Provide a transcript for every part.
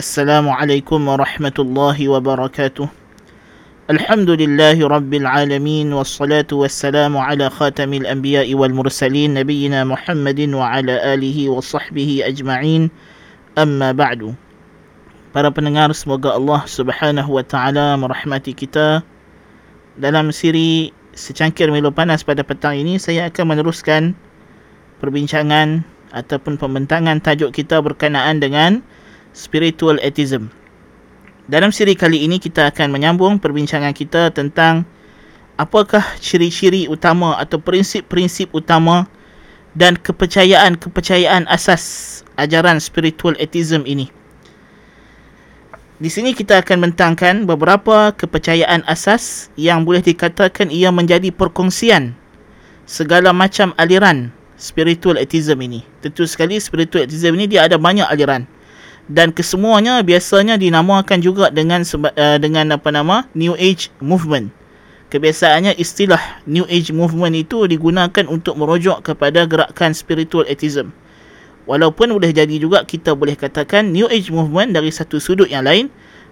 السلام عليكم ورحمة الله وبركاته الحمد لله رب العالمين والصلاة والسلام على خاتم الأنبياء والمرسلين نبينا محمد وعلى آله وصحبه أجمعين أما بعد Para pendengar semoga Allah Subhanahu wa taala merahmati kita. Dalam siri secangkir Milo Panas pada petang ini saya akan meneruskan perbincangan ataupun pembentangan tajuk kita berkenaan dengan spiritual atheism. Dalam siri kali ini kita akan menyambung perbincangan kita tentang apakah ciri-ciri utama atau prinsip-prinsip utama dan kepercayaan-kepercayaan asas ajaran spiritual atheism ini. Di sini kita akan bentangkan beberapa kepercayaan asas yang boleh dikatakan ia menjadi perkongsian segala macam aliran spiritual atheism ini. Tentu sekali spiritual atheism ini dia ada banyak aliran dan kesemuanya biasanya dinamakan juga dengan uh, dengan apa nama New Age movement. Kebiasaannya istilah New Age movement itu digunakan untuk merujuk kepada gerakan spiritual atheism. Walaupun boleh jadi juga kita boleh katakan New Age movement dari satu sudut yang lain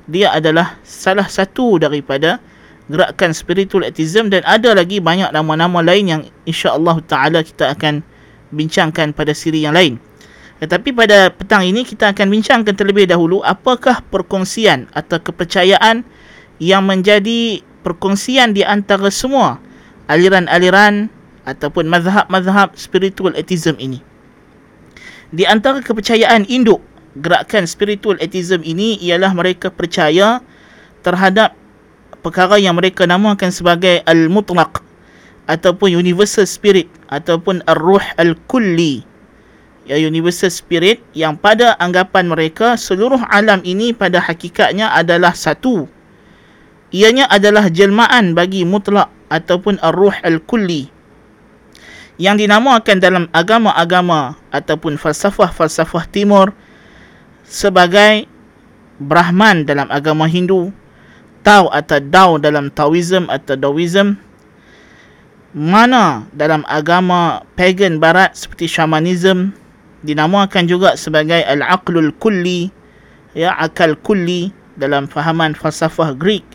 dia adalah salah satu daripada gerakan spiritual atheism dan ada lagi banyak nama-nama lain yang insya-Allah taala kita akan bincangkan pada siri yang lain. Tetapi pada petang ini kita akan bincangkan terlebih dahulu apakah perkongsian atau kepercayaan yang menjadi perkongsian di antara semua aliran-aliran ataupun mazhab-mazhab spiritual atheism ini. Di antara kepercayaan induk gerakan spiritual atheism ini ialah mereka percaya terhadap perkara yang mereka namakan sebagai al-mutlaq ataupun universal spirit ataupun ar-ruh al-kulli ya universal spirit yang pada anggapan mereka seluruh alam ini pada hakikatnya adalah satu. Ianya adalah jelmaan bagi mutlak ataupun ar-ruh al-kulli yang dinamakan dalam agama-agama ataupun falsafah-falsafah timur sebagai Brahman dalam agama Hindu, Tao atau Dao dalam Taoism atau Daoism, mana dalam agama pagan barat seperti shamanism, dinamakan juga sebagai al-aqlul kulli ya akal kulli dalam fahaman falsafah Greek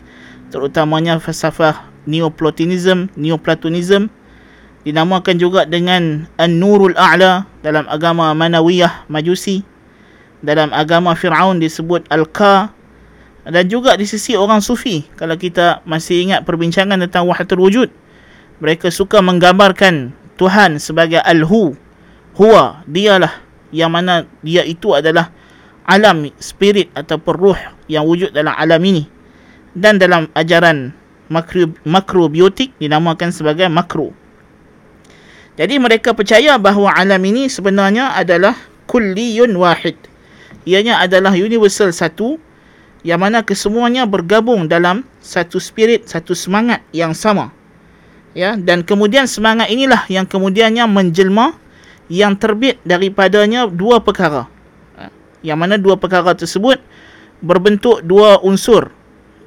terutamanya falsafah Neoplatonism Neoplatonism. Dinamakan juga dengan an-nurul a'la dalam agama Manawiyah Majusi. Dalam agama Firaun disebut al-ka. Dan juga di sisi orang sufi kalau kita masih ingat perbincangan tentang wahdatul wujud mereka suka menggambarkan Tuhan sebagai al-hu huwa dialah yang mana dia itu adalah alam spirit ataupun ruh yang wujud dalam alam ini. Dan dalam ajaran makro, makrobiotik dinamakan sebagai makro. Jadi mereka percaya bahawa alam ini sebenarnya adalah kulliyun wahid. Ianya adalah universal satu yang mana kesemuanya bergabung dalam satu spirit satu semangat yang sama. Ya dan kemudian semangat inilah yang kemudiannya menjelma yang terbit daripadanya dua perkara. Ha, yang mana dua perkara tersebut berbentuk dua unsur.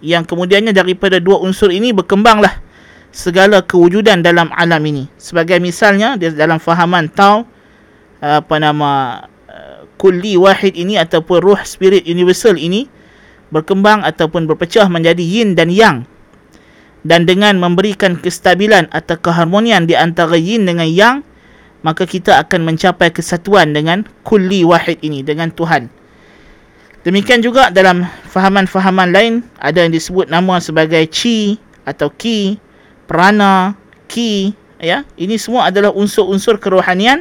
Yang kemudiannya daripada dua unsur ini berkembanglah segala kewujudan dalam alam ini. Sebagai misalnya dalam fahaman Tao apa nama kulli wahid ini ataupun ruh spirit universal ini berkembang ataupun berpecah menjadi yin dan yang. Dan dengan memberikan kestabilan atau keharmonian di antara yin dengan yang maka kita akan mencapai kesatuan dengan kulli wahid ini dengan Tuhan. Demikian juga dalam fahaman-fahaman lain ada yang disebut nama sebagai chi atau ki prana ki ya. Ini semua adalah unsur-unsur kerohanian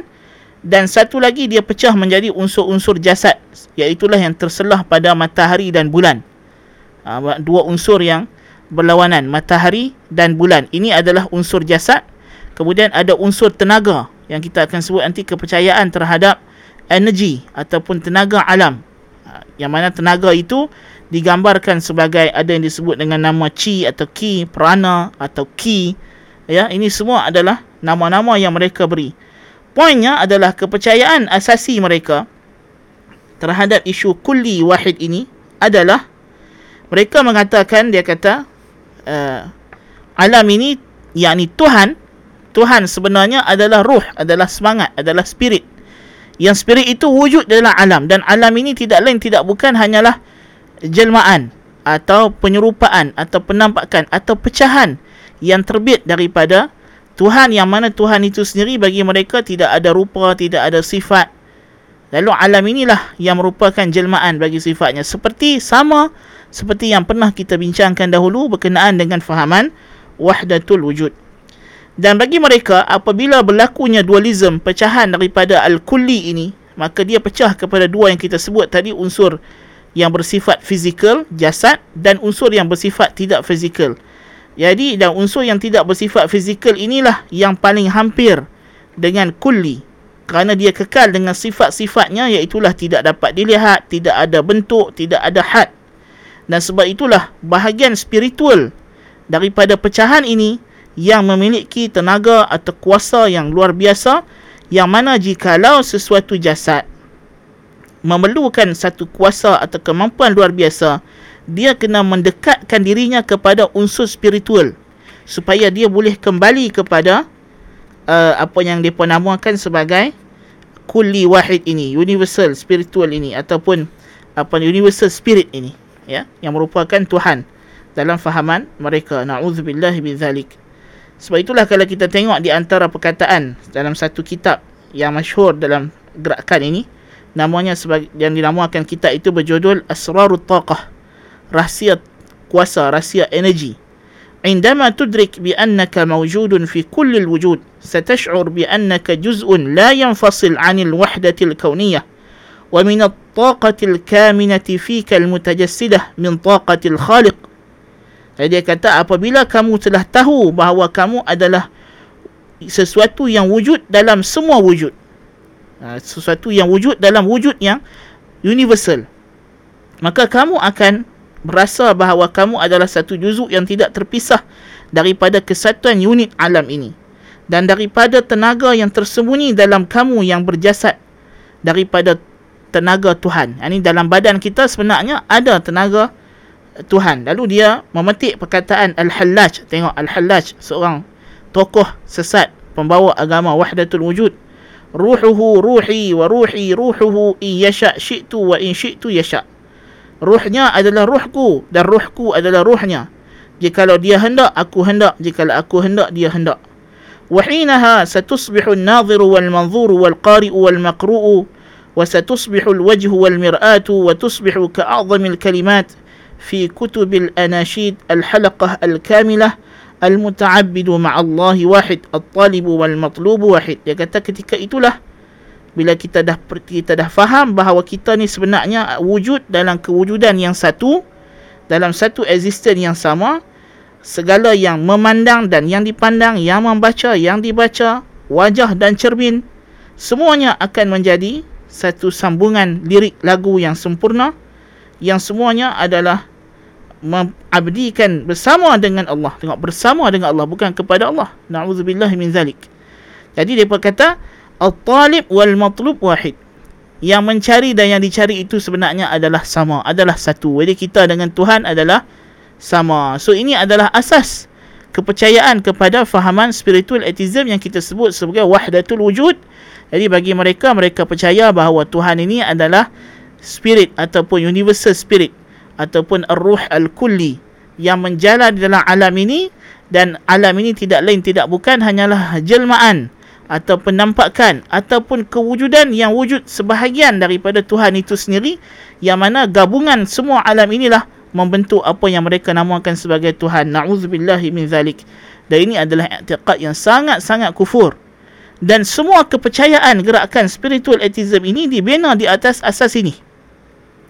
dan satu lagi dia pecah menjadi unsur-unsur jasad iaitu yang terselah pada matahari dan bulan. Ha, dua unsur yang berlawanan matahari dan bulan. Ini adalah unsur jasad kemudian ada unsur tenaga yang kita akan sebut nanti kepercayaan terhadap energi ataupun tenaga alam. Ha, yang mana tenaga itu digambarkan sebagai ada yang disebut dengan nama chi atau ki prana atau ki. Ya ini semua adalah nama-nama yang mereka beri. Poinnya adalah kepercayaan asasi mereka terhadap isu kulli wahid ini adalah mereka mengatakan dia kata uh, alam ini yakni Tuhan Tuhan sebenarnya adalah ruh adalah semangat adalah spirit yang spirit itu wujud dalam alam dan alam ini tidak lain tidak bukan hanyalah jelmaan atau penyerupaan atau penampakan atau pecahan yang terbit daripada Tuhan yang mana Tuhan itu sendiri bagi mereka tidak ada rupa, tidak ada sifat. Lalu alam inilah yang merupakan jelmaan bagi sifatnya. Seperti sama seperti yang pernah kita bincangkan dahulu berkenaan dengan fahaman wahdatul wujud. Dan bagi mereka apabila berlakunya dualism pecahan daripada al-kulli ini, maka dia pecah kepada dua yang kita sebut tadi unsur yang bersifat fizikal, jasad dan unsur yang bersifat tidak fizikal. Jadi dan unsur yang tidak bersifat fizikal inilah yang paling hampir dengan kulli kerana dia kekal dengan sifat-sifatnya iaitulah tidak dapat dilihat, tidak ada bentuk, tidak ada had. Dan sebab itulah bahagian spiritual daripada pecahan ini yang memiliki tenaga atau kuasa yang luar biasa yang mana jikalau sesuatu jasad memerlukan satu kuasa atau kemampuan luar biasa dia kena mendekatkan dirinya kepada unsur spiritual supaya dia boleh kembali kepada uh, apa yang dia namakan sebagai kulli wahid ini universal spiritual ini ataupun apa universal spirit ini ya yang merupakan Tuhan dalam fahaman mereka. Naudzubillah min zalik sebab itulah kalau kita tengok di antara perkataan dalam satu kitab yang masyhur dalam gerakan ini namanya sebagai yang dinamakan kitab itu berjudul Asrarut Taqah rahsia kuasa, rahsia energi. عندما تدرك بأنك موجود في كل الوجود ستشعر بأنك جزء لا ينفصل عن الوحدة الكونية ومن الطاقة الكامنة فيك المتجسدة من طاقة الخالق jadi dia kata apabila kamu telah tahu bahawa kamu adalah sesuatu yang wujud dalam semua wujud. Ha, sesuatu yang wujud dalam wujud yang universal. Maka kamu akan berasa bahawa kamu adalah satu juzuk yang tidak terpisah daripada kesatuan unit alam ini dan daripada tenaga yang tersembunyi dalam kamu yang berjasad daripada tenaga Tuhan. Ini dalam badan kita sebenarnya ada tenaga Tuhan. Lalu dia memetik perkataan Al-Hallaj. Tengok Al-Hallaj seorang tokoh sesat pembawa agama wahdatul wujud. Ruhuhu ruhi wa ruhi ruhuhu in yasha' syi'tu wa in syi'tu yasha' ruhnya adalah ruhku dan ruhku adalah ruhnya jikalau dia hendak aku hendak jikalau aku hendak dia hendak وحينها ستصبح الناظر والمنظور والقارئ والمقروء وستصبح الوجه والمرآة وتصبح كأعظم الكلمات في كتب الأناشيد الحلقة الكاملة المتعبد مع الله واحد الطالب والمطلوب واحد dia kata ketika itulah bila kita dah kita dah faham bahawa kita ni sebenarnya wujud dalam kewujudan yang satu dalam satu existence yang sama segala yang memandang dan yang dipandang yang membaca yang dibaca wajah dan cermin semuanya akan menjadi satu sambungan lirik lagu yang sempurna yang semuanya adalah mengabdikan bersama dengan Allah tengok bersama dengan Allah bukan kepada Allah naudzubillah min zalik jadi dia berkata Al-talib wal matlub wahid. Yang mencari dan yang dicari itu sebenarnya adalah sama, adalah satu. Jadi kita dengan Tuhan adalah sama. So ini adalah asas kepercayaan kepada fahaman spiritual atheism yang kita sebut sebagai wahdatul wujud. Jadi bagi mereka, mereka percaya bahawa Tuhan ini adalah spirit ataupun universal spirit ataupun ar-ruh al-kulli yang menjalan di dalam alam ini dan alam ini tidak lain tidak bukan hanyalah jelmaan atau penampakan ataupun kewujudan yang wujud sebahagian daripada Tuhan itu sendiri yang mana gabungan semua alam inilah membentuk apa yang mereka namakan sebagai Tuhan. Na'udzubillahi min zalik. Dan ini adalah i'tiqad yang sangat-sangat kufur. Dan semua kepercayaan gerakan spiritual atheism ini dibina di atas asas ini.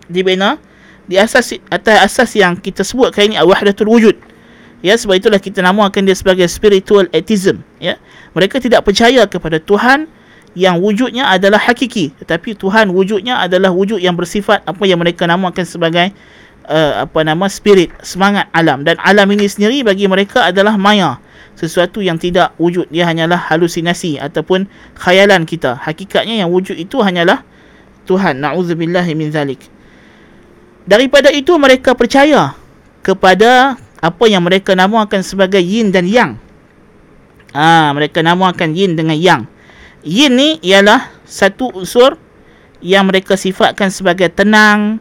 Dibina di asas atas asas yang kita sebut kali ini wahdatul wujud. Ya sebab itulah kita namakan dia sebagai spiritual atheism ya. Mereka tidak percaya kepada Tuhan yang wujudnya adalah hakiki tetapi Tuhan wujudnya adalah wujud yang bersifat apa yang mereka namakan sebagai uh, apa nama spirit semangat alam. Dan alam ini sendiri bagi mereka adalah maya sesuatu yang tidak wujud. Dia hanyalah halusinasi ataupun khayalan kita. Hakikatnya yang wujud itu hanyalah Tuhan. Naudzubillah min zalik daripada itu mereka percaya kepada apa yang mereka namakan sebagai yin dan yang Ha, mereka namakan yin dengan yang. Yin ni ialah satu unsur yang mereka sifatkan sebagai tenang,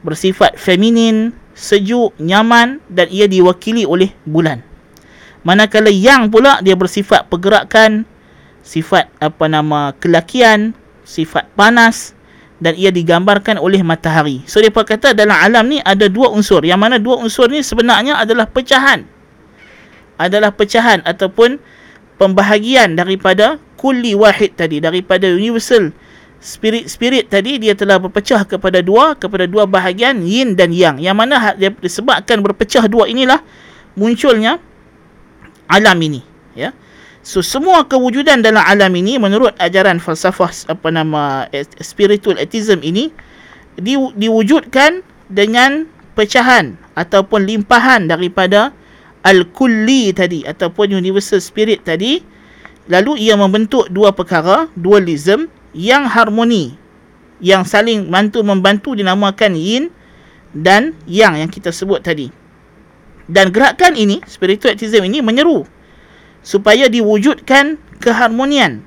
bersifat feminin, sejuk, nyaman dan ia diwakili oleh bulan. Manakala yang pula dia bersifat pergerakan, sifat apa nama kelakian, sifat panas dan ia digambarkan oleh matahari. So dia kata dalam alam ni ada dua unsur. Yang mana dua unsur ni sebenarnya adalah pecahan. Adalah pecahan ataupun pembahagian daripada kulli wahid tadi daripada universal spirit-spirit tadi dia telah berpecah kepada dua kepada dua bahagian yin dan yang yang mana disebabkan berpecah dua inilah munculnya alam ini ya so semua kewujudan dalam alam ini menurut ajaran falsafah apa nama spiritual atheism ini di, diwujudkan dengan pecahan ataupun limpahan daripada al-kulli tadi ataupun universal spirit tadi. Lalu ia membentuk dua perkara dualism yang harmoni yang saling bantu membantu dinamakan yin dan yang yang kita sebut tadi. Dan gerakan ini spiritualism ini menyeru supaya diwujudkan keharmonian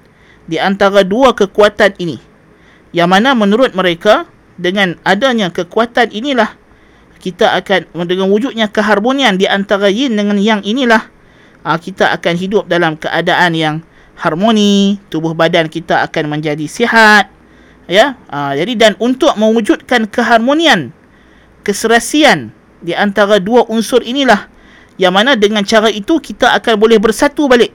di antara dua kekuatan ini yang mana menurut mereka dengan adanya kekuatan inilah kita akan dengan wujudnya keharmonian di antara yin dengan yang inilah uh, kita akan hidup dalam keadaan yang harmoni, tubuh badan kita akan menjadi sihat. Ya, uh, jadi dan untuk mewujudkan keharmonian, keserasian di antara dua unsur inilah yang mana dengan cara itu kita akan boleh bersatu balik.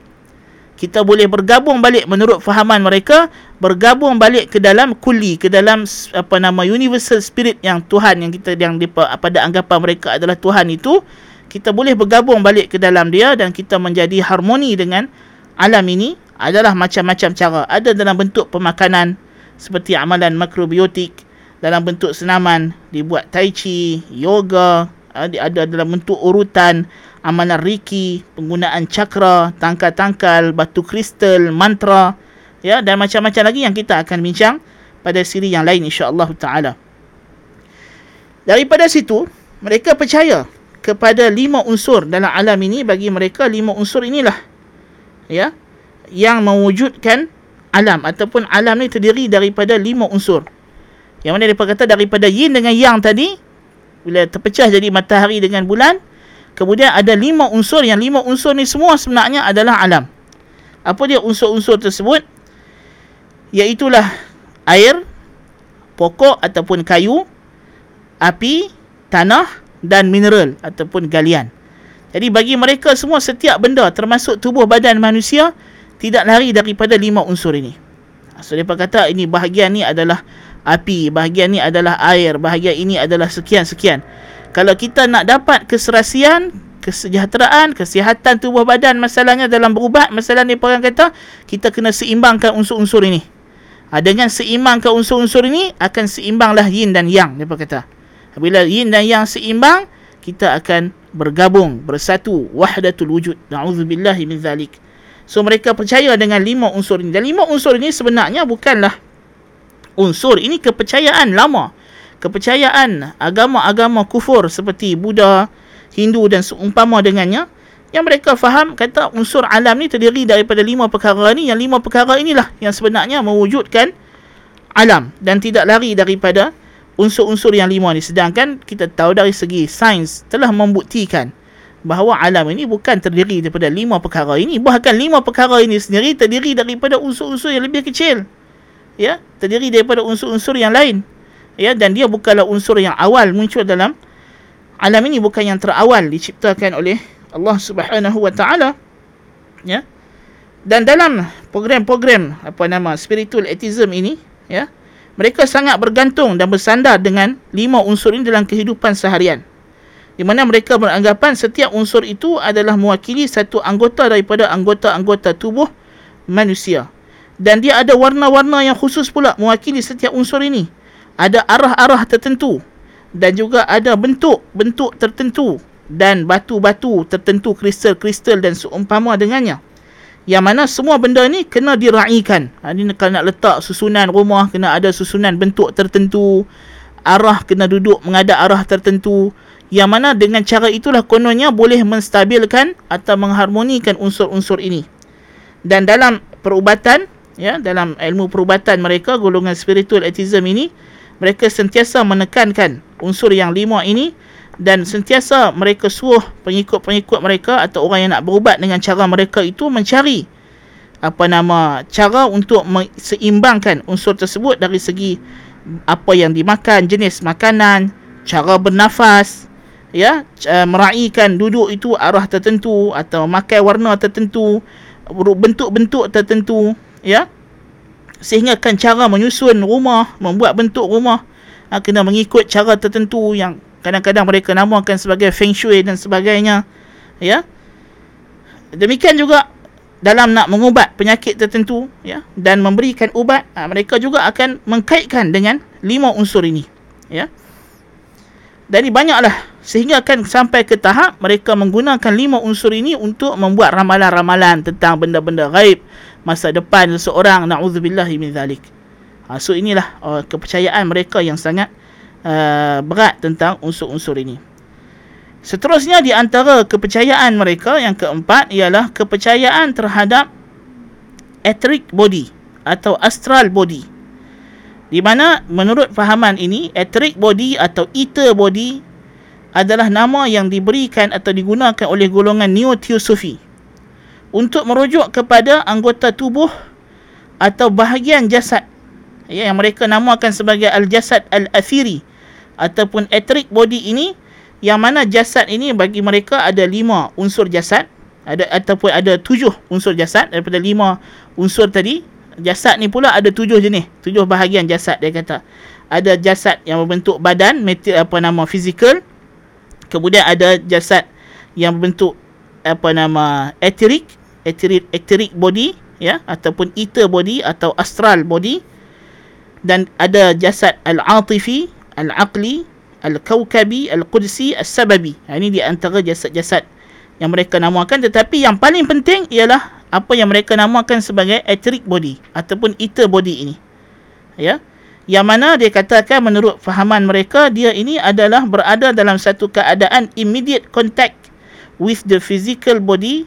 Kita boleh bergabung balik menurut fahaman mereka bergabung balik ke dalam kuli ke dalam apa nama universal spirit yang Tuhan yang kita yang dipa, pada anggapan mereka adalah Tuhan itu kita boleh bergabung balik ke dalam dia dan kita menjadi harmoni dengan alam ini adalah macam-macam cara. Ada dalam bentuk pemakanan seperti amalan makrobiotik dalam bentuk senaman dibuat tai chi yoga ada dalam bentuk urutan amalan riki, penggunaan cakra, tangkal-tangkal, batu kristal, mantra, ya dan macam-macam lagi yang kita akan bincang pada siri yang lain insya-Allah taala. Daripada situ, mereka percaya kepada lima unsur dalam alam ini bagi mereka lima unsur inilah ya yang mewujudkan alam ataupun alam ni terdiri daripada lima unsur. Yang mana dia kata daripada yin dengan yang tadi bila terpecah jadi matahari dengan bulan Kemudian ada lima unsur yang lima unsur ni semua sebenarnya adalah alam. Apa dia unsur-unsur tersebut? Iaitulah air, pokok ataupun kayu, api, tanah dan mineral ataupun galian. Jadi bagi mereka semua setiap benda termasuk tubuh badan manusia tidak lari daripada lima unsur ini. So mereka kata ini bahagian ni adalah api, bahagian ni adalah air, bahagian ini adalah sekian-sekian kalau kita nak dapat keserasian kesejahteraan kesihatan tubuh badan masalahnya dalam berubat masalah ni orang kata kita kena seimbangkan unsur-unsur ini. Ha, dengan seimbangkan unsur-unsur ini akan seimbanglah yin dan yang dia kata bila yin dan yang seimbang kita akan bergabung bersatu wahdatul wujud. Na'udzubillahi min zalik. So mereka percaya dengan lima unsur ini. Dan lima unsur ini sebenarnya bukanlah unsur. Ini kepercayaan lama kepercayaan agama-agama kufur seperti Buddha, Hindu dan seumpama dengannya yang mereka faham kata unsur alam ni terdiri daripada lima perkara ni. Yang lima perkara inilah yang sebenarnya mewujudkan alam dan tidak lari daripada unsur-unsur yang lima ni. Sedangkan kita tahu dari segi sains telah membuktikan bahawa alam ini bukan terdiri daripada lima perkara ini. Bahkan lima perkara ini sendiri terdiri daripada unsur-unsur yang lebih kecil ya terdiri daripada unsur-unsur yang lain ya dan dia bukanlah unsur yang awal muncul dalam alam ini bukan yang terawal diciptakan oleh Allah Subhanahu wa taala. Ya. Dan dalam program-program apa nama spiritual atheism ini ya mereka sangat bergantung dan bersandar dengan lima unsur ini dalam kehidupan seharian. Di mana mereka beranggapan setiap unsur itu adalah mewakili satu anggota daripada anggota-anggota tubuh manusia. Dan dia ada warna-warna yang khusus pula mewakili setiap unsur ini ada arah-arah tertentu dan juga ada bentuk-bentuk tertentu dan batu-batu tertentu kristal-kristal dan seumpama dengannya. Yang mana semua benda ni kena diraikan. Ha, ni kalau nak letak susunan rumah kena ada susunan bentuk tertentu arah kena duduk menghadap arah tertentu. Yang mana dengan cara itulah kononnya boleh menstabilkan atau mengharmonikan unsur-unsur ini. Dan dalam perubatan ya dalam ilmu perubatan mereka golongan spiritual atheism ini mereka sentiasa menekankan unsur yang lima ini dan sentiasa mereka suruh pengikut-pengikut mereka atau orang yang nak berubat dengan cara mereka itu mencari apa nama cara untuk seimbangkan unsur tersebut dari segi apa yang dimakan jenis makanan cara bernafas ya meraihkan duduk itu arah tertentu atau makan warna tertentu bentuk-bentuk tertentu ya sehingga kan cara menyusun rumah membuat bentuk rumah. Ha, kena mengikut cara tertentu yang kadang-kadang mereka namakan sebagai feng shui dan sebagainya. Ya. Demikian juga dalam nak mengubat penyakit tertentu ya dan memberikan ubat ha, mereka juga akan mengkaitkan dengan lima unsur ini ya. Jadi banyaklah. Sehingga akan sampai ke tahap mereka menggunakan lima unsur ini untuk membuat ramalan-ramalan tentang benda-benda gaib masa depan seseorang naudzubillah min zalik. Ha, so inilah uh, kepercayaan mereka yang sangat uh, berat tentang unsur-unsur ini. Seterusnya di antara kepercayaan mereka yang keempat ialah kepercayaan terhadap etheric body atau astral body. Di mana menurut fahaman ini etheric body atau ether body adalah nama yang diberikan atau digunakan oleh golongan Neo Theosophy untuk merujuk kepada anggota tubuh atau bahagian jasad. Ya, yang mereka namakan sebagai al-jasad al-athiri ataupun etheric body ini yang mana jasad ini bagi mereka ada lima unsur jasad ada ataupun ada tujuh unsur jasad. Daripada lima unsur tadi jasad ni pula ada tujuh jenis tujuh bahagian jasad dia kata. Ada jasad yang berbentuk badan material apa nama fizikal. Kemudian ada jasad yang berbentuk apa nama etheric etheric etheric body ya ataupun ether body atau astral body dan ada jasad al-atifi al-aqli Al-Kawkabi, Al-Qudsi, Al-Sababi. Ha, ini di antara jasad-jasad yang mereka namakan. Tetapi yang paling penting ialah apa yang mereka namakan sebagai etheric body ataupun ether body ini. Ya. Yang mana dia katakan menurut fahaman mereka, dia ini adalah berada dalam satu keadaan immediate contact with the physical body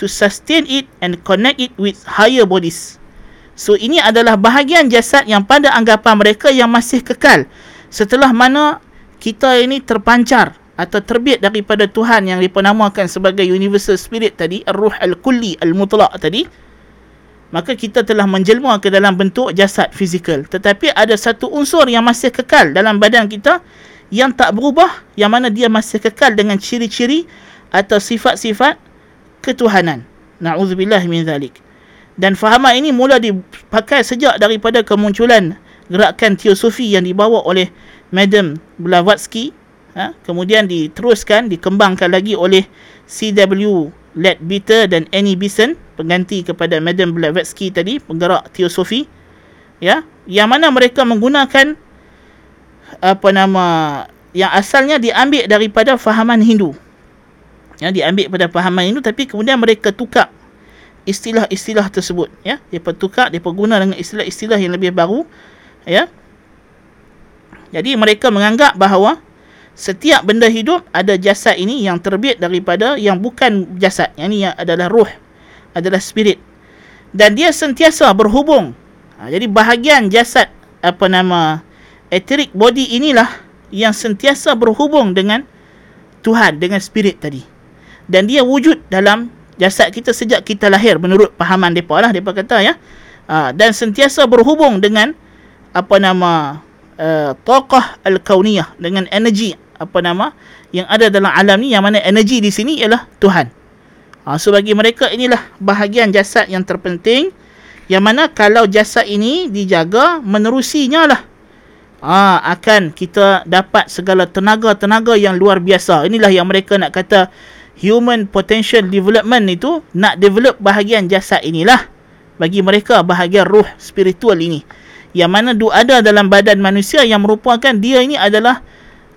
to sustain it and connect it with higher bodies. So ini adalah bahagian jasad yang pada anggapan mereka yang masih kekal. Setelah mana kita ini terpancar atau terbit daripada Tuhan yang dipenamakan sebagai universal spirit tadi, ar-ruh al-kulli al-mutlaq tadi, maka kita telah menjelma ke dalam bentuk jasad fizikal. Tetapi ada satu unsur yang masih kekal dalam badan kita yang tak berubah, yang mana dia masih kekal dengan ciri-ciri atau sifat-sifat ketuhanan. Na'udzubillah min zalik. Dan fahaman ini mula dipakai sejak daripada kemunculan gerakan teosofi yang dibawa oleh Madam Blavatsky ha? kemudian diteruskan dikembangkan lagi oleh C.W. Leadbeater dan Annie Besant pengganti kepada Madam Blavatsky tadi penggerak teosofi ya yang mana mereka menggunakan apa nama yang asalnya diambil daripada fahaman Hindu ya diambil pada fahaman Hindu tapi kemudian mereka tukar istilah-istilah tersebut ya dia tukar dia guna dengan istilah-istilah yang lebih baru ya jadi mereka menganggap bahawa setiap benda hidup ada jasad ini yang terbit daripada yang bukan jasad. Yang ini adalah ruh, adalah spirit. Dan dia sentiasa berhubung. Ha, jadi bahagian jasad apa nama etheric body inilah yang sentiasa berhubung dengan Tuhan, dengan spirit tadi. Dan dia wujud dalam jasad kita sejak kita lahir menurut pahaman mereka lah. Mereka kata ya. Ha, dan sentiasa berhubung dengan apa nama uh, taqah al-kauniyah dengan energi apa nama yang ada dalam alam ni yang mana energi di sini ialah Tuhan. Ha, so bagi mereka inilah bahagian jasad yang terpenting yang mana kalau jasad ini dijaga menerusinya lah ha, akan kita dapat segala tenaga-tenaga yang luar biasa. Inilah yang mereka nak kata human potential development itu nak develop bahagian jasad inilah. Bagi mereka bahagian ruh spiritual ini. Yang mana ada dalam badan manusia yang merupakan dia ini adalah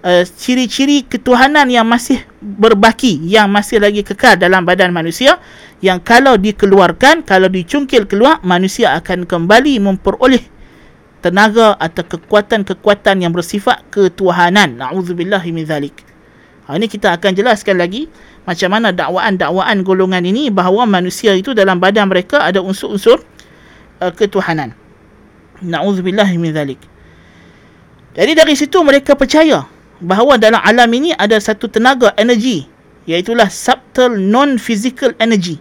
uh, ciri-ciri ketuhanan yang masih berbaki yang masih lagi kekal dalam badan manusia. Yang kalau dikeluarkan kalau dicungkil keluar manusia akan kembali memperoleh tenaga atau kekuatan-kekuatan yang bersifat ketuhanan. Naudzubillah min zalik ha, ini kita akan jelaskan lagi macam mana dakwaan-dakwaan golongan ini bahawa manusia itu dalam badan mereka ada unsur-unsur uh, ketuhanan Na'udzubillah min zalik. Jadi dari situ mereka percaya bahawa dalam alam ini ada satu tenaga energi iaitulah subtle non physical energy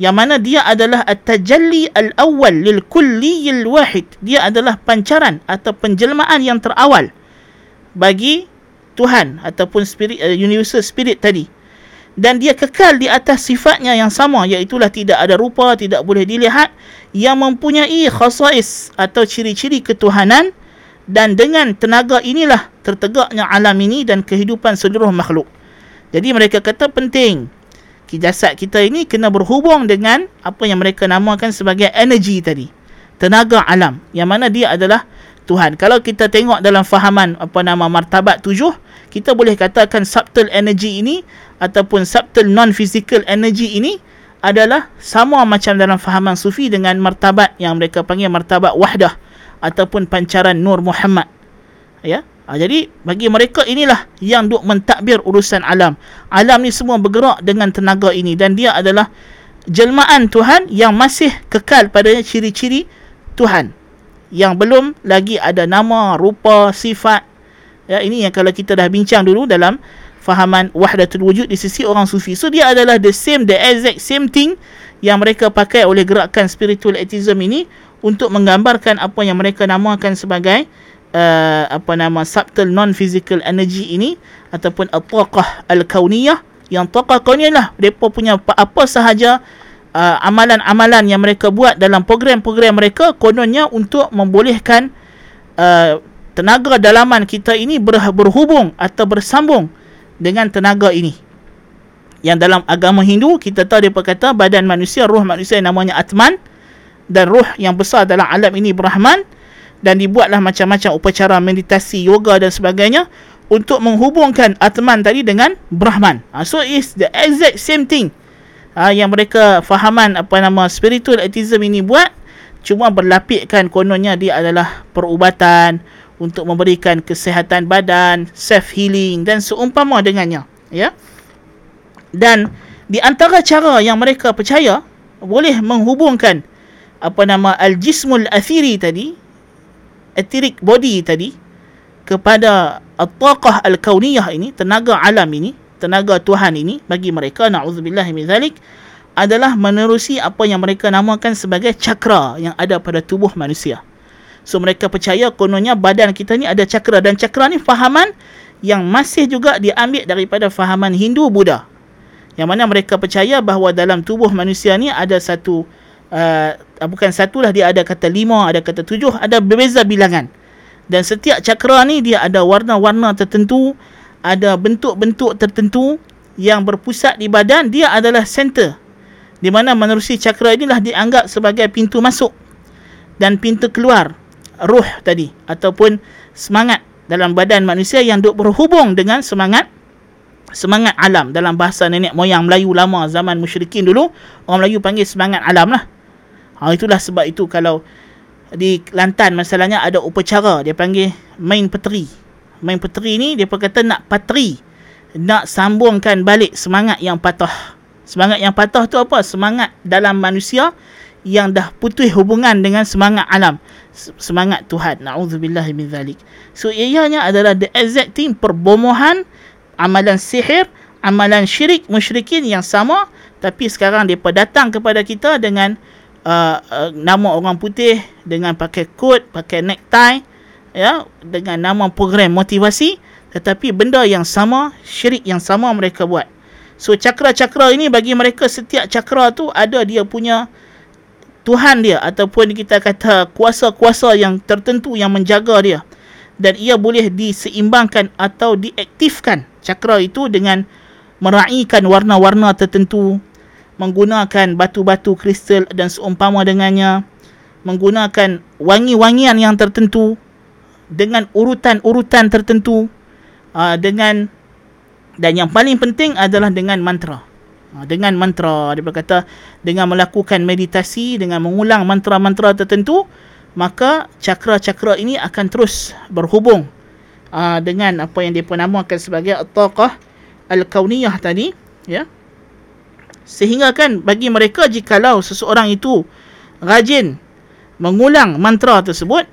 yang mana dia adalah at-tajalli al-awwal lil kulliyil wahid dia adalah pancaran atau penjelmaan yang terawal bagi Tuhan ataupun spirit uh, universal spirit tadi dan dia kekal di atas sifatnya yang sama iaitu tidak ada rupa tidak boleh dilihat yang mempunyai khasais atau ciri-ciri ketuhanan dan dengan tenaga inilah tertegaknya alam ini dan kehidupan seluruh makhluk jadi mereka kata penting jasad kita ini kena berhubung dengan apa yang mereka namakan sebagai energi tadi. Tenaga alam. Yang mana dia adalah Tuhan. Kalau kita tengok dalam fahaman apa nama martabat tujuh, kita boleh katakan subtle energy ini ataupun subtle non-physical energy ini adalah sama macam dalam fahaman sufi dengan martabat yang mereka panggil martabat wahdah ataupun pancaran nur Muhammad. Ya, Ha, jadi bagi mereka inilah yang duk mentadbir urusan alam. Alam ni semua bergerak dengan tenaga ini dan dia adalah jelmaan Tuhan yang masih kekal pada ciri-ciri Tuhan. Yang belum lagi ada nama, rupa, sifat. Ya, ini yang kalau kita dah bincang dulu dalam fahaman wahdatul wujud di sisi orang sufi. So dia adalah the same, the exact same thing yang mereka pakai oleh gerakan spiritual atheism ini untuk menggambarkan apa yang mereka namakan sebagai uh, apa nama subtle non physical energy ini ataupun at-taqah al-kauniyah yang taqah kauniyah lah depa punya apa sahaja uh, amalan-amalan yang mereka buat dalam program-program mereka kononnya untuk membolehkan uh, tenaga dalaman kita ini ber, berhubung atau bersambung dengan tenaga ini yang dalam agama Hindu kita tahu dia kata badan manusia roh manusia yang namanya atman dan roh yang besar dalam alam ini Brahman dan dibuatlah macam-macam upacara meditasi, yoga dan sebagainya untuk menghubungkan Atman tadi dengan Brahman. Ha, so is the exact same thing ha, yang mereka fahaman apa nama spiritual atheism ini buat cuma berlapikkan kononnya dia adalah perubatan untuk memberikan kesihatan badan, self healing dan seumpama dengannya, ya. Dan di antara cara yang mereka percaya boleh menghubungkan apa nama al-jismul athiri tadi etheric body tadi kepada at-taqah al-kauniyah ini tenaga alam ini tenaga Tuhan ini bagi mereka naudzubillah min zalik adalah menerusi apa yang mereka namakan sebagai cakra yang ada pada tubuh manusia. So mereka percaya kononnya badan kita ni ada cakra dan cakra ni fahaman yang masih juga diambil daripada fahaman Hindu Buddha. Yang mana mereka percaya bahawa dalam tubuh manusia ni ada satu uh, bukan satu lah dia ada kata lima ada kata tujuh ada berbeza bilangan dan setiap cakra ni dia ada warna-warna tertentu ada bentuk-bentuk tertentu yang berpusat di badan dia adalah center. Di mana menerusi cakra inilah dianggap sebagai pintu masuk dan pintu keluar ruh tadi ataupun semangat dalam badan manusia yang duk berhubung dengan semangat semangat alam. Dalam bahasa nenek moyang Melayu lama zaman musyrikin dulu orang Melayu panggil semangat alam lah. Ha, itulah sebab itu kalau di Kelantan masalahnya ada upacara dia panggil main peteri. Main peteri ni dia kata nak patri. Nak sambungkan balik semangat yang patah. Semangat yang patah tu apa? Semangat dalam manusia yang dah putus hubungan dengan semangat alam. Semangat Tuhan. Na'udzubillah min zalik. So ianya adalah the exact thing perbomohan amalan sihir, amalan syirik musyrikin yang sama tapi sekarang dia datang kepada kita dengan uh, uh, nama orang putih dengan pakai coat, pakai necktie ya dengan nama program motivasi tetapi benda yang sama, syirik yang sama mereka buat. So cakra-cakra ini bagi mereka setiap cakra tu ada dia punya Tuhan dia ataupun kita kata kuasa-kuasa yang tertentu yang menjaga dia dan ia boleh diseimbangkan atau diaktifkan cakra itu dengan meraihkan warna-warna tertentu menggunakan batu-batu kristal dan seumpama dengannya menggunakan wangi-wangian yang tertentu dengan urutan-urutan tertentu uh, dengan dan yang paling penting adalah dengan mantra uh, dengan mantra dia berkata dengan melakukan meditasi dengan mengulang mantra-mantra tertentu maka cakra-cakra ini akan terus berhubung uh, dengan apa yang dia namakan sebagai at-taqah al-kauniyah tadi ya? Sehingga kan bagi mereka jikalau seseorang itu rajin mengulang mantra tersebut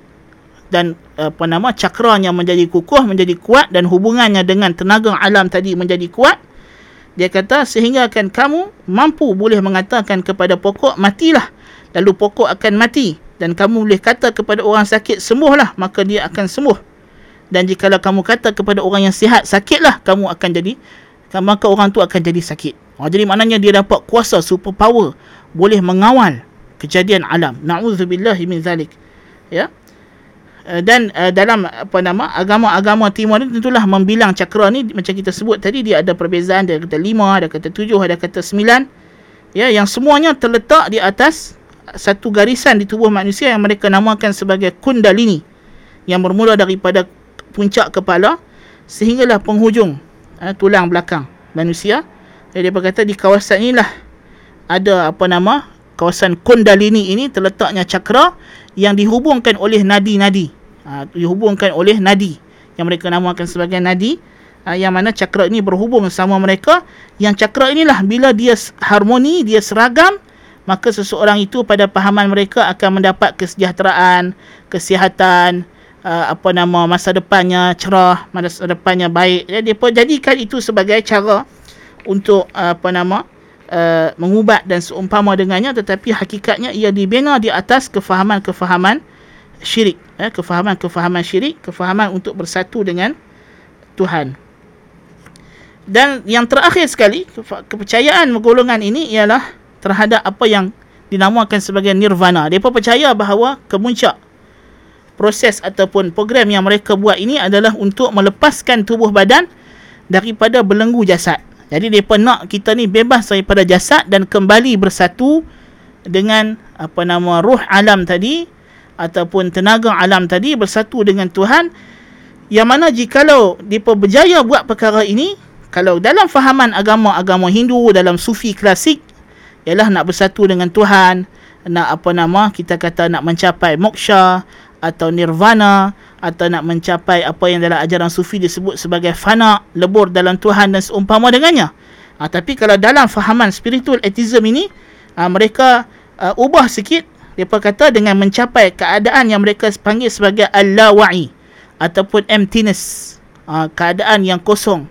dan apa nama cakranya menjadi kukuh menjadi kuat dan hubungannya dengan tenaga alam tadi menjadi kuat dia kata sehingga akan kamu mampu boleh mengatakan kepada pokok matilah lalu pokok akan mati dan kamu boleh kata kepada orang sakit sembuhlah maka dia akan sembuh dan jika kamu kata kepada orang yang sihat sakitlah kamu akan jadi maka orang tu akan jadi sakit. Ha, jadi maknanya dia dapat kuasa super power boleh mengawal kejadian alam. Nauzubillah min zalik. Ya. Uh, dan uh, dalam apa nama agama-agama timur ni tentulah membilang cakra ni macam kita sebut tadi dia ada perbezaan dia kata lima, ada kata tujuh, ada kata sembilan. Ya, yang semuanya terletak di atas satu garisan di tubuh manusia yang mereka namakan sebagai kundalini yang bermula daripada puncak kepala sehinggalah penghujung uh, tulang belakang manusia. Jadi dia berkata di kawasan inilah ada apa nama kawasan Kundalini ini terletaknya cakra yang dihubungkan oleh nadi-nadi. Ha, dihubungkan oleh nadi yang mereka namakan sebagai nadi. Ha, yang mana cakra ini berhubung sama mereka. Yang cakra inilah bila dia harmoni, dia seragam, maka seseorang itu pada pahaman mereka akan mendapat kesejahteraan, kesihatan, uh, apa nama masa depannya cerah, masa depannya baik. Jadi dia jadikan itu sebagai cara untuk uh, apa nama uh, mengubat dan seumpama dengannya tetapi hakikatnya ia dibina di atas kefahaman-kefahaman syirik eh, kefahaman-kefahaman syirik kefahaman untuk bersatu dengan Tuhan. Dan yang terakhir sekali kepercayaan golongan ini ialah terhadap apa yang dinamakan sebagai nirvana. Mereka percaya bahawa kemuncak proses ataupun program yang mereka buat ini adalah untuk melepaskan tubuh badan daripada belenggu jasad. Jadi mereka nak kita ni bebas daripada jasad dan kembali bersatu dengan apa nama ruh alam tadi ataupun tenaga alam tadi bersatu dengan Tuhan. Yang mana jikalau mereka berjaya buat perkara ini, kalau dalam fahaman agama-agama Hindu, dalam sufi klasik, ialah nak bersatu dengan Tuhan, nak apa nama, kita kata nak mencapai moksha atau nirvana, atau nak mencapai apa yang dalam ajaran sufi disebut sebagai fana, lebur dalam Tuhan dan seumpama dengannya. Ha, tapi kalau dalam fahaman spiritual atheism ini, ha, mereka uh, ubah sikit, mereka kata dengan mencapai keadaan yang mereka panggil sebagai al-lawa'i ataupun emptiness, ha, keadaan yang kosong,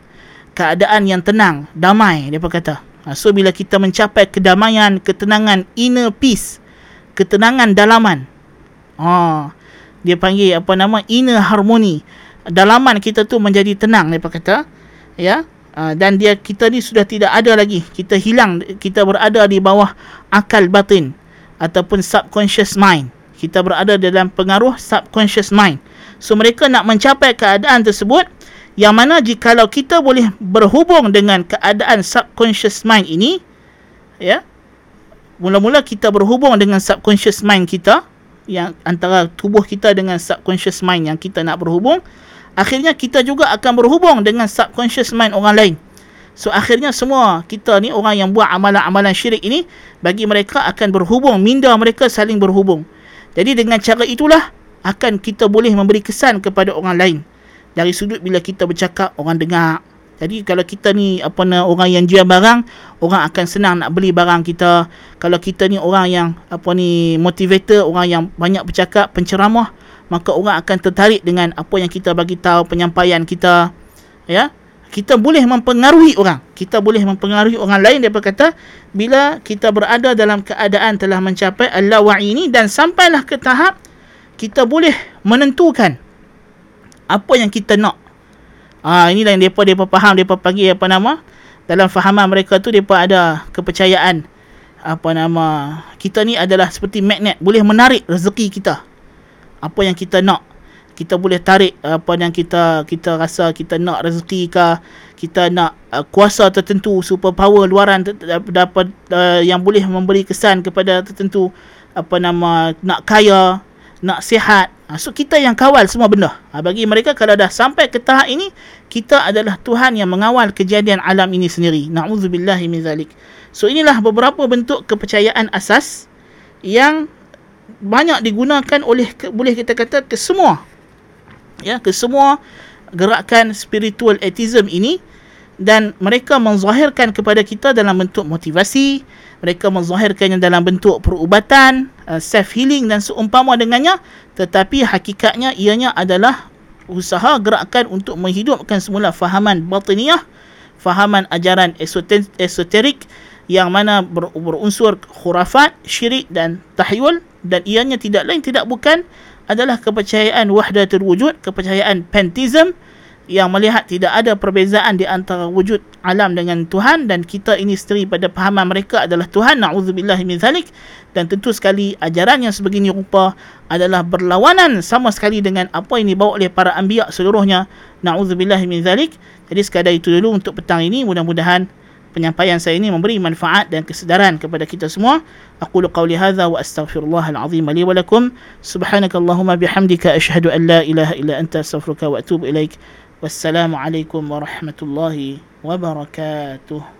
keadaan yang tenang, damai, mereka kata. Ha, so bila kita mencapai kedamaian, ketenangan, inner peace, ketenangan dalaman, ha, dia panggil apa nama inner harmony dalaman kita tu menjadi tenang dia kata ya. Uh, dan dia kita ni sudah tidak ada lagi. Kita hilang kita berada di bawah akal batin ataupun subconscious mind. Kita berada dalam pengaruh subconscious mind. So mereka nak mencapai keadaan tersebut yang mana jikalau kita boleh berhubung dengan keadaan subconscious mind ini ya mula-mula kita berhubung dengan subconscious mind kita yang antara tubuh kita dengan subconscious mind yang kita nak berhubung akhirnya kita juga akan berhubung dengan subconscious mind orang lain so akhirnya semua kita ni orang yang buat amalan-amalan syirik ini bagi mereka akan berhubung minda mereka saling berhubung jadi dengan cara itulah akan kita boleh memberi kesan kepada orang lain dari sudut bila kita bercakap orang dengar jadi kalau kita ni apa nak orang yang jual barang, orang akan senang nak beli barang kita. Kalau kita ni orang yang apa ni motivator, orang yang banyak bercakap, penceramah, maka orang akan tertarik dengan apa yang kita bagi tahu, penyampaian kita. Ya. Kita boleh mempengaruhi orang. Kita boleh mempengaruhi orang lain dia berkata bila kita berada dalam keadaan telah mencapai Allah wa ini dan sampailah ke tahap kita boleh menentukan apa yang kita nak Ah ha, inilah yang depa depa faham depa panggil apa nama dalam fahaman mereka tu depa ada kepercayaan apa nama kita ni adalah seperti magnet boleh menarik rezeki kita. Apa yang kita nak kita boleh tarik apa yang kita kita rasa kita nak rezeki ke kita nak uh, kuasa tertentu super power luaran dapat uh, yang boleh memberi kesan kepada tertentu apa nama nak kaya nak sihat Ha, so kita yang kawal semua benda. Ha, bagi mereka kalau dah sampai ke tahap ini, kita adalah Tuhan yang mengawal kejadian alam ini sendiri. Na'udzubillahi min zalik. So inilah beberapa bentuk kepercayaan asas yang banyak digunakan oleh boleh kita kata ke semua ya ke semua gerakan spiritual atheism ini dan mereka menzahirkan kepada kita dalam bentuk motivasi mereka menzahirkannya dalam bentuk perubatan uh, self healing dan seumpama dengannya tetapi hakikatnya ianya adalah usaha gerakan untuk menghidupkan semula fahaman batiniah fahaman ajaran esoterik yang mana ber, berunsur khurafat, syirik dan tahyul dan ianya tidak lain tidak bukan adalah kepercayaan wahdatul wujud, kepercayaan pantheism yang melihat tidak ada perbezaan di antara wujud alam dengan Tuhan dan kita ini sendiri pada pahaman mereka adalah Tuhan. Na'udzubillah min zalik. Dan tentu sekali ajaran yang sebegini rupa adalah berlawanan sama sekali dengan apa yang dibawa oleh para anbiya seluruhnya. Na'udzubillah min zalik. Jadi sekadar itu dulu untuk petang ini. Mudah-mudahan penyampaian saya ini memberi manfaat dan kesedaran kepada kita semua. Aku lu qawli hadha wa astaghfirullahal azim li wa lakum. Subhanakallahumma bihamdika ashhadu an la ilaha illa anta astaghfiruka wa atubu ilaik. Wassalamu alaikum warahmatullahi wabarakatuh.